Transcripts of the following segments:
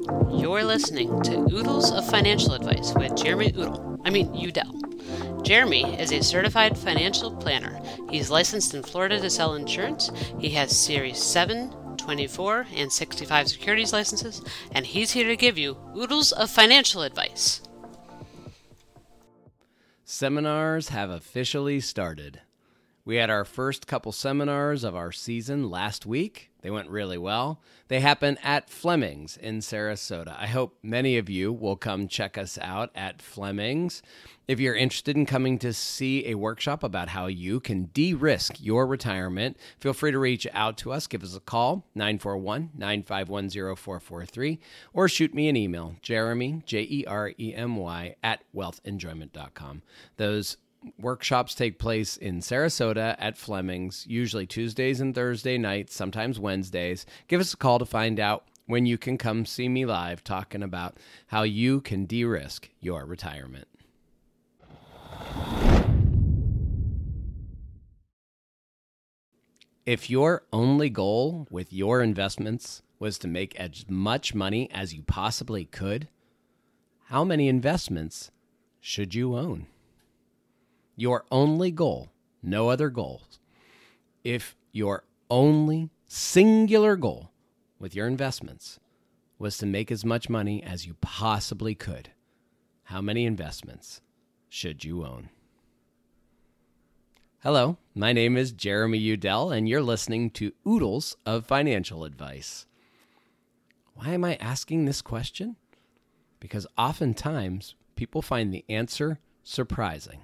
You're listening to Oodles of Financial Advice with Jeremy Oodle. I mean, Udell. Jeremy is a certified financial planner. He's licensed in Florida to sell insurance. He has Series 7, 24, and 65 securities licenses, and he's here to give you oodles of financial advice. Seminars have officially started. We had our first couple seminars of our season last week. They went really well. They happen at Fleming's in Sarasota. I hope many of you will come check us out at Fleming's. If you're interested in coming to see a workshop about how you can de risk your retirement, feel free to reach out to us. Give us a call, 941 951 0443, or shoot me an email, Jeremy, J E R E M Y, at wealthenjoyment.com. Those workshops take place in Sarasota at Fleming's, usually Tuesdays and Thursday nights, sometimes Wednesdays. Give us a call to find out when you can come see me live talking about how you can de risk your retirement. If your only goal with your investments was to make as much money as you possibly could, how many investments should you own? Your only goal, no other goals. If your only singular goal with your investments was to make as much money as you possibly could, how many investments should you own? Hello, my name is Jeremy Udell, and you're listening to Oodles of Financial Advice. Why am I asking this question? Because oftentimes people find the answer surprising,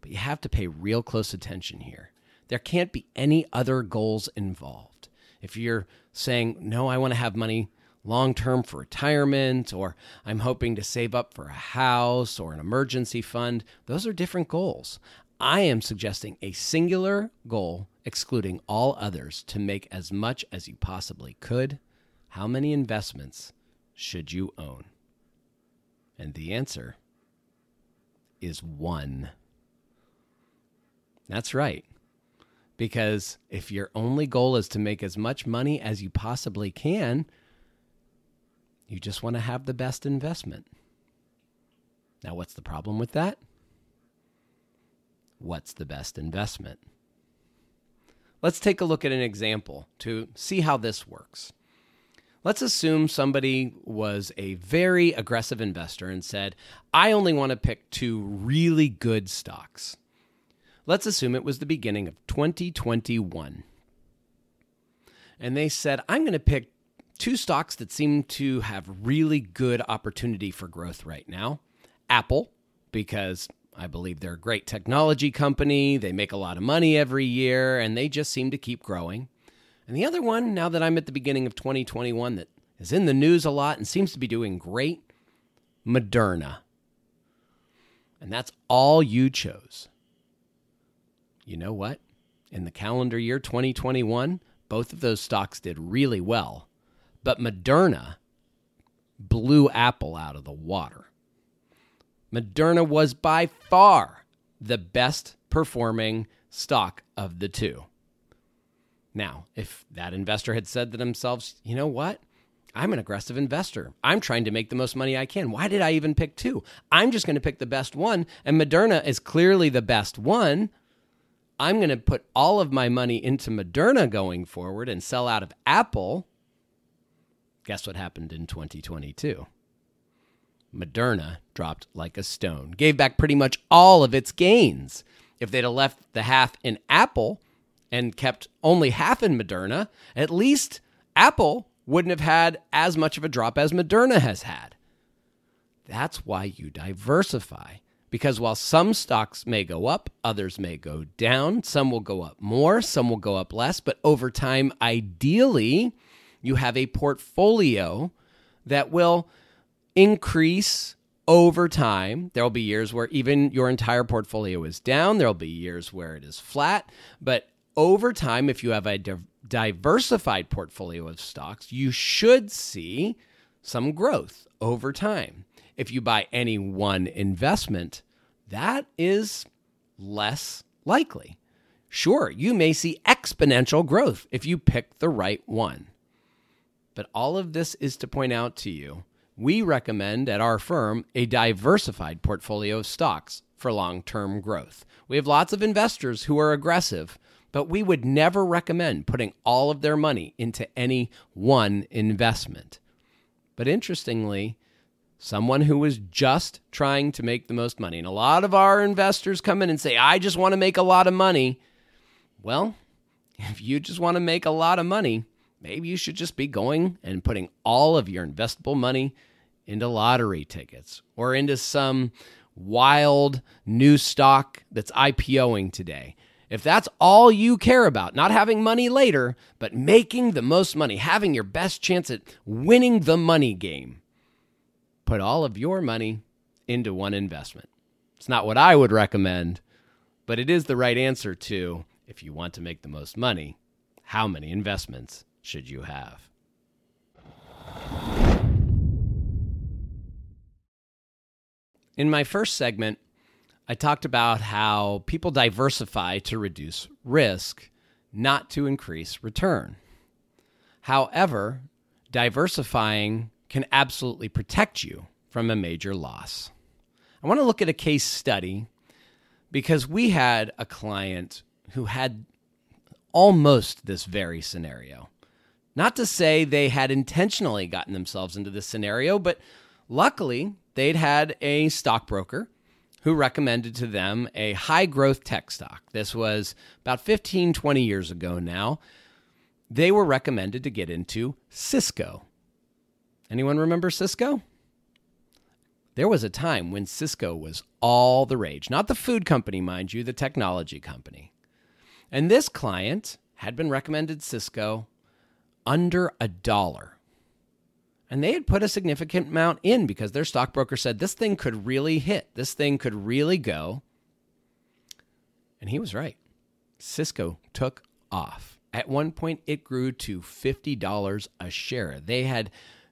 but you have to pay real close attention here. There can't be any other goals involved. If you're saying, no, I want to have money long term for retirement, or I'm hoping to save up for a house or an emergency fund, those are different goals. I am suggesting a singular goal, excluding all others, to make as much as you possibly could. How many investments should you own? And the answer is one. That's right. Because if your only goal is to make as much money as you possibly can, you just want to have the best investment. Now, what's the problem with that? What's the best investment? Let's take a look at an example to see how this works. Let's assume somebody was a very aggressive investor and said, I only want to pick two really good stocks. Let's assume it was the beginning of 2021. And they said, I'm going to pick two stocks that seem to have really good opportunity for growth right now Apple, because I believe they're a great technology company. They make a lot of money every year, and they just seem to keep growing. And the other one, now that I'm at the beginning of 2021, that is in the news a lot and seems to be doing great Moderna. And that's all you chose you know what? In the calendar year 2021, both of those stocks did really well, but Moderna blew Apple out of the water. Moderna was by far the best performing stock of the two. Now, if that investor had said to themselves, you know what? I'm an aggressive investor. I'm trying to make the most money I can. Why did I even pick two? I'm just going to pick the best one. And Moderna is clearly the best one. I'm going to put all of my money into Moderna going forward and sell out of Apple. Guess what happened in 2022? Moderna dropped like a stone, gave back pretty much all of its gains. If they'd have left the half in Apple and kept only half in Moderna, at least Apple wouldn't have had as much of a drop as Moderna has had. That's why you diversify. Because while some stocks may go up, others may go down. Some will go up more, some will go up less. But over time, ideally, you have a portfolio that will increase over time. There will be years where even your entire portfolio is down, there will be years where it is flat. But over time, if you have a diversified portfolio of stocks, you should see some growth over time if you buy any one investment, that is less likely. Sure, you may see exponential growth if you pick the right one. But all of this is to point out to you we recommend at our firm a diversified portfolio of stocks for long term growth. We have lots of investors who are aggressive, but we would never recommend putting all of their money into any one investment. But interestingly, someone who was just trying to make the most money, and a lot of our investors come in and say, I just want to make a lot of money. Well, if you just want to make a lot of money, maybe you should just be going and putting all of your investable money into lottery tickets or into some wild new stock that's IPOing today. If that's all you care about, not having money later, but making the most money, having your best chance at winning the money game, put all of your money into one investment. It's not what I would recommend, but it is the right answer to if you want to make the most money, how many investments should you have? In my first segment, I talked about how people diversify to reduce risk, not to increase return. However, diversifying can absolutely protect you from a major loss. I want to look at a case study because we had a client who had almost this very scenario. Not to say they had intentionally gotten themselves into this scenario, but luckily they'd had a stockbroker who recommended to them a high growth tech stock. This was about 15, 20 years ago now. They were recommended to get into Cisco. Anyone remember Cisco? There was a time when Cisco was all the rage. Not the food company, mind you, the technology company. And this client had been recommended Cisco under a dollar. And they had put a significant amount in because their stockbroker said this thing could really hit, this thing could really go. And he was right. Cisco took off. At one point, it grew to $50 a share. They had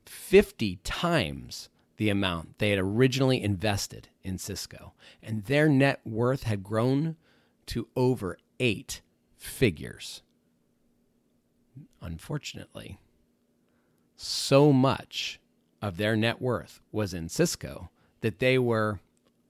50 times the amount they had originally invested in Cisco, and their net worth had grown to over eight figures. Unfortunately, so much of their net worth was in Cisco that they were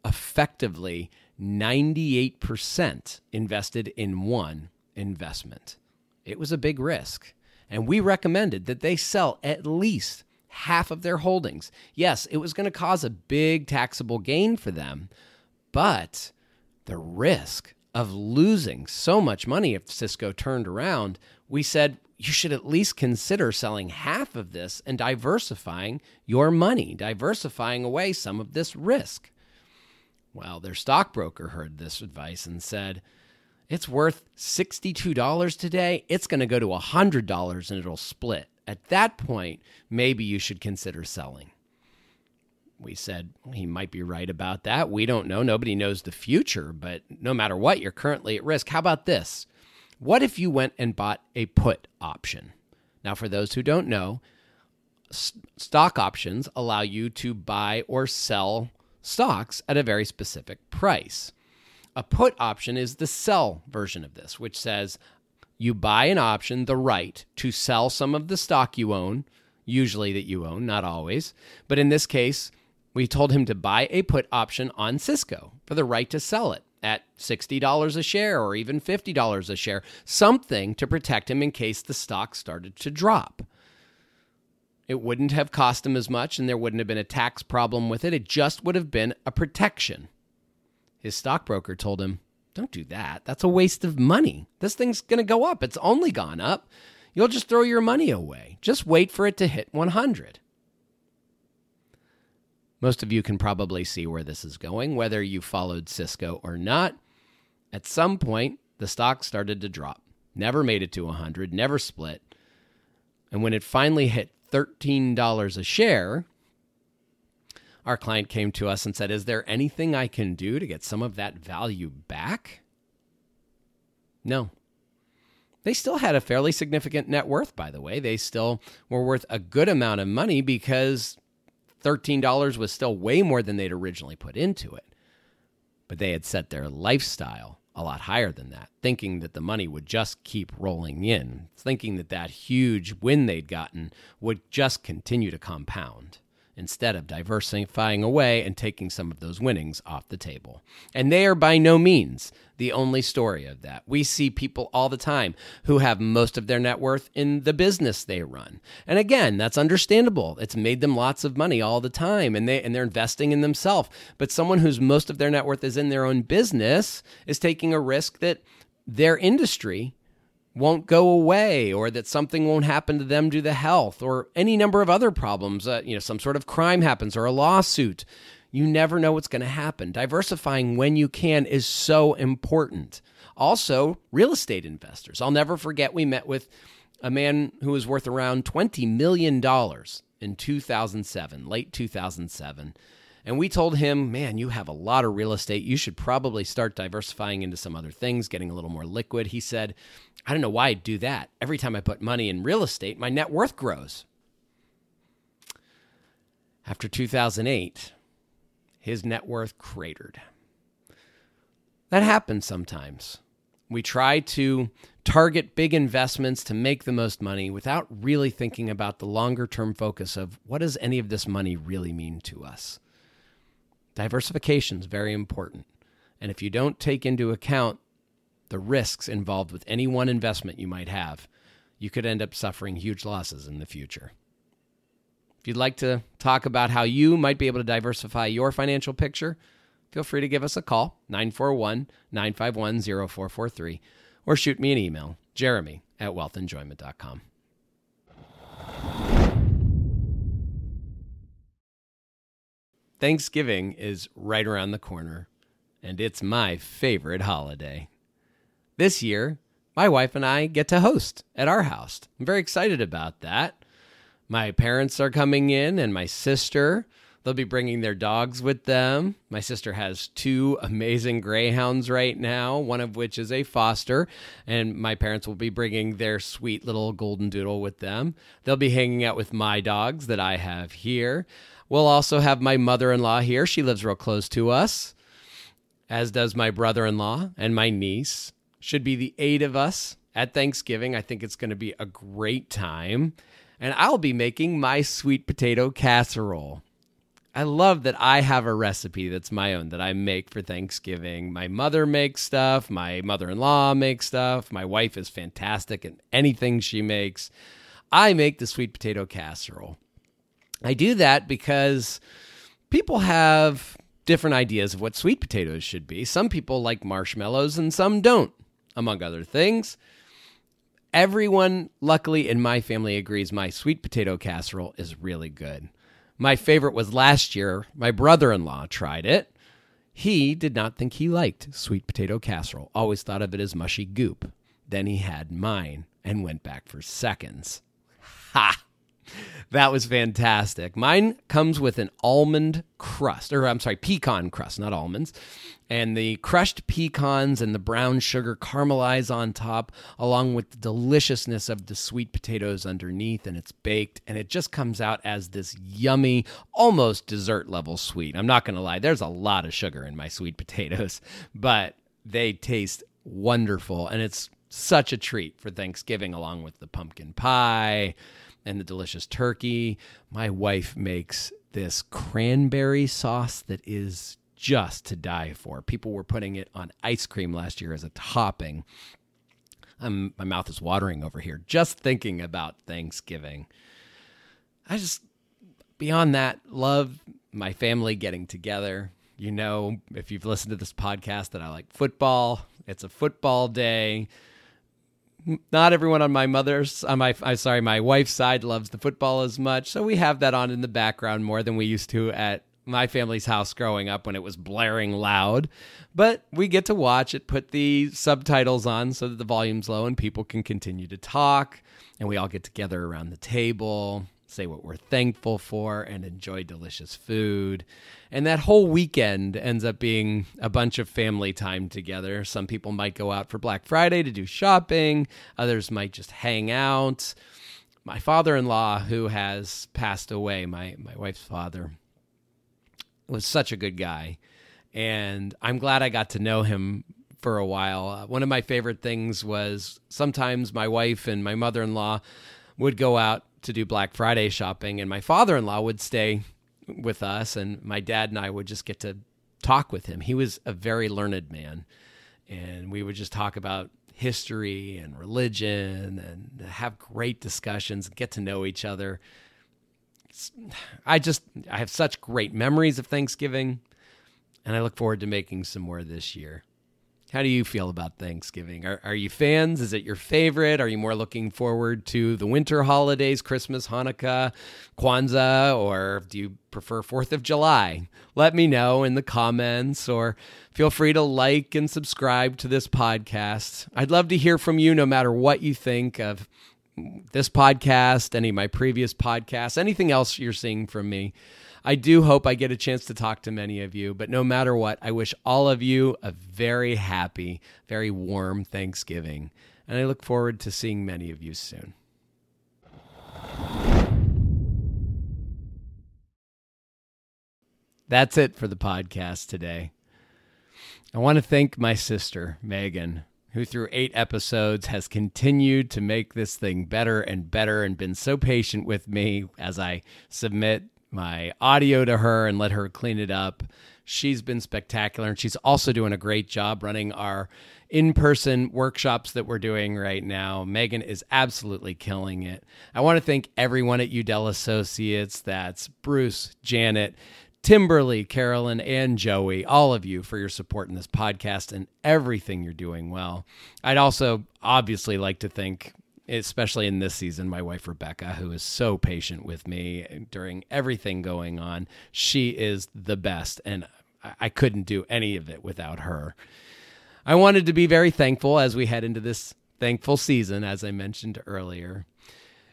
effectively 98% invested in one investment. It was a big risk. And we recommended that they sell at least half of their holdings. Yes, it was going to cause a big taxable gain for them, but the risk of losing so much money if Cisco turned around, we said you should at least consider selling half of this and diversifying your money, diversifying away some of this risk. Well, their stockbroker heard this advice and said, It's worth $62 today. It's going to go to $100 and it'll split. At that point, maybe you should consider selling. We said he might be right about that. We don't know. Nobody knows the future, but no matter what, you're currently at risk. How about this? What if you went and bought a put option? Now, for those who don't know, stock options allow you to buy or sell stocks at a very specific price. A put option is the sell version of this, which says you buy an option, the right to sell some of the stock you own, usually that you own, not always. But in this case, we told him to buy a put option on Cisco for the right to sell it at $60 a share or even $50 a share, something to protect him in case the stock started to drop. It wouldn't have cost him as much and there wouldn't have been a tax problem with it. It just would have been a protection. His stockbroker told him, Don't do that. That's a waste of money. This thing's going to go up. It's only gone up. You'll just throw your money away. Just wait for it to hit 100. Most of you can probably see where this is going, whether you followed Cisco or not. At some point, the stock started to drop. Never made it to 100, never split. And when it finally hit $13 a share, our client came to us and said, Is there anything I can do to get some of that value back? No. They still had a fairly significant net worth, by the way. They still were worth a good amount of money because $13 was still way more than they'd originally put into it. But they had set their lifestyle a lot higher than that, thinking that the money would just keep rolling in, thinking that that huge win they'd gotten would just continue to compound instead of diversifying away and taking some of those winnings off the table. And they are by no means the only story of that. We see people all the time who have most of their net worth in the business they run. And again, that's understandable. It's made them lots of money all the time and they and they're investing in themselves. But someone whose most of their net worth is in their own business is taking a risk that their industry won't go away or that something won't happen to them due to the health or any number of other problems uh, you know some sort of crime happens or a lawsuit. You never know what's going to happen. Diversifying when you can is so important. Also real estate investors. I'll never forget we met with a man who was worth around 20 million dollars in 2007 late 2007 and we told him, man, you have a lot of real estate. You should probably start diversifying into some other things, getting a little more liquid. He said, I don't know why I'd do that. Every time I put money in real estate, my net worth grows. After 2008, his net worth cratered. That happens sometimes. We try to target big investments to make the most money without really thinking about the longer term focus of what does any of this money really mean to us? Diversification is very important. And if you don't take into account the risks involved with any one investment you might have, you could end up suffering huge losses in the future. If you'd like to talk about how you might be able to diversify your financial picture, feel free to give us a call, 941 951 0443, or shoot me an email, jeremy at wealthenjoyment.com. Thanksgiving is right around the corner, and it's my favorite holiday. This year, my wife and I get to host at our house. I'm very excited about that. My parents are coming in, and my sister. They'll be bringing their dogs with them. My sister has two amazing greyhounds right now, one of which is a foster, and my parents will be bringing their sweet little golden doodle with them. They'll be hanging out with my dogs that I have here. We'll also have my mother in law here. She lives real close to us, as does my brother in law and my niece. Should be the eight of us at Thanksgiving. I think it's going to be a great time. And I'll be making my sweet potato casserole. I love that I have a recipe that's my own that I make for Thanksgiving. My mother makes stuff, my mother in law makes stuff, my wife is fantastic in anything she makes. I make the sweet potato casserole. I do that because people have different ideas of what sweet potatoes should be. Some people like marshmallows and some don't, among other things. Everyone, luckily, in my family agrees my sweet potato casserole is really good. My favorite was last year. My brother in law tried it. He did not think he liked sweet potato casserole, always thought of it as mushy goop. Then he had mine and went back for seconds. Ha! That was fantastic. Mine comes with an almond crust, or I'm sorry, pecan crust, not almonds. And the crushed pecans and the brown sugar caramelize on top, along with the deliciousness of the sweet potatoes underneath, and it's baked, and it just comes out as this yummy, almost dessert level sweet. I'm not going to lie, there's a lot of sugar in my sweet potatoes, but they taste wonderful, and it's such a treat for Thanksgiving, along with the pumpkin pie and the delicious turkey. My wife makes this cranberry sauce that is just to die for. People were putting it on ice cream last year as a topping. I'm, my mouth is watering over here just thinking about Thanksgiving. I just, beyond that, love my family getting together. You know, if you've listened to this podcast, that I like football. It's a football day not everyone on my mother's on my I'm sorry, my wife's side loves the football as much. So we have that on in the background more than we used to at my family's house growing up when it was blaring loud. But we get to watch it, put the subtitles on so that the volume's low and people can continue to talk and we all get together around the table say what we're thankful for, and enjoy delicious food. And that whole weekend ends up being a bunch of family time together. Some people might go out for Black Friday to do shopping, others might just hang out. My father in law, who has passed away, my, my wife's father, was such a good guy. And I'm glad I got to know him for a while. Uh, one of my favorite things was sometimes my wife and my mother in law would go out to do Black Friday shopping, and my father in law would stay with us, and my dad and I would just get to talk with him. He was a very learned man, and we would just talk about history and religion and have great discussions, get to know each other. I just I have such great memories of Thanksgiving, and I look forward to making some more this year. How do you feel about Thanksgiving? Are, are you fans? Is it your favorite? Are you more looking forward to the winter holidays, Christmas, Hanukkah, Kwanzaa, or do you prefer 4th of July? Let me know in the comments or feel free to like and subscribe to this podcast. I'd love to hear from you no matter what you think of this podcast, any of my previous podcasts, anything else you're seeing from me. I do hope I get a chance to talk to many of you, but no matter what, I wish all of you a very happy, very warm Thanksgiving. And I look forward to seeing many of you soon. That's it for the podcast today. I want to thank my sister, Megan, who through eight episodes has continued to make this thing better and better and been so patient with me as I submit my audio to her and let her clean it up. She's been spectacular, and she's also doing a great job running our in person workshops that we're doing right now. Megan is absolutely killing it. I want to thank everyone at Udell Associates that's Bruce, Janet, Timberly, Carolyn, and Joey, all of you for your support in this podcast and everything you're doing well. I'd also obviously like to thank especially in this season, my wife Rebecca, who is so patient with me during everything going on. She is the best, and I couldn't do any of it without her. I wanted to be very thankful as we head into this thankful season, as I mentioned earlier.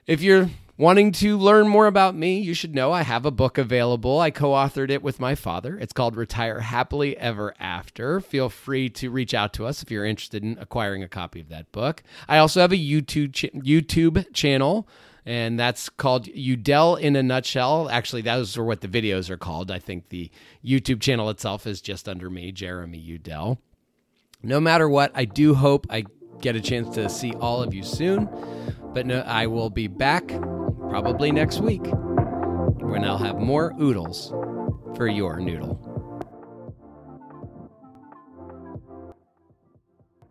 If you're wanting to learn more about me, you should know I have a book available. I co authored it with my father. It's called Retire Happily Ever After. Feel free to reach out to us if you're interested in acquiring a copy of that book. I also have a YouTube, YouTube channel. And that's called Udell in a nutshell. Actually, those are what the videos are called. I think the YouTube channel itself is just under me, Jeremy Udell. No matter what, I do hope I get a chance to see all of you soon. But no, I will be back probably next week when I'll have more oodles for your noodle.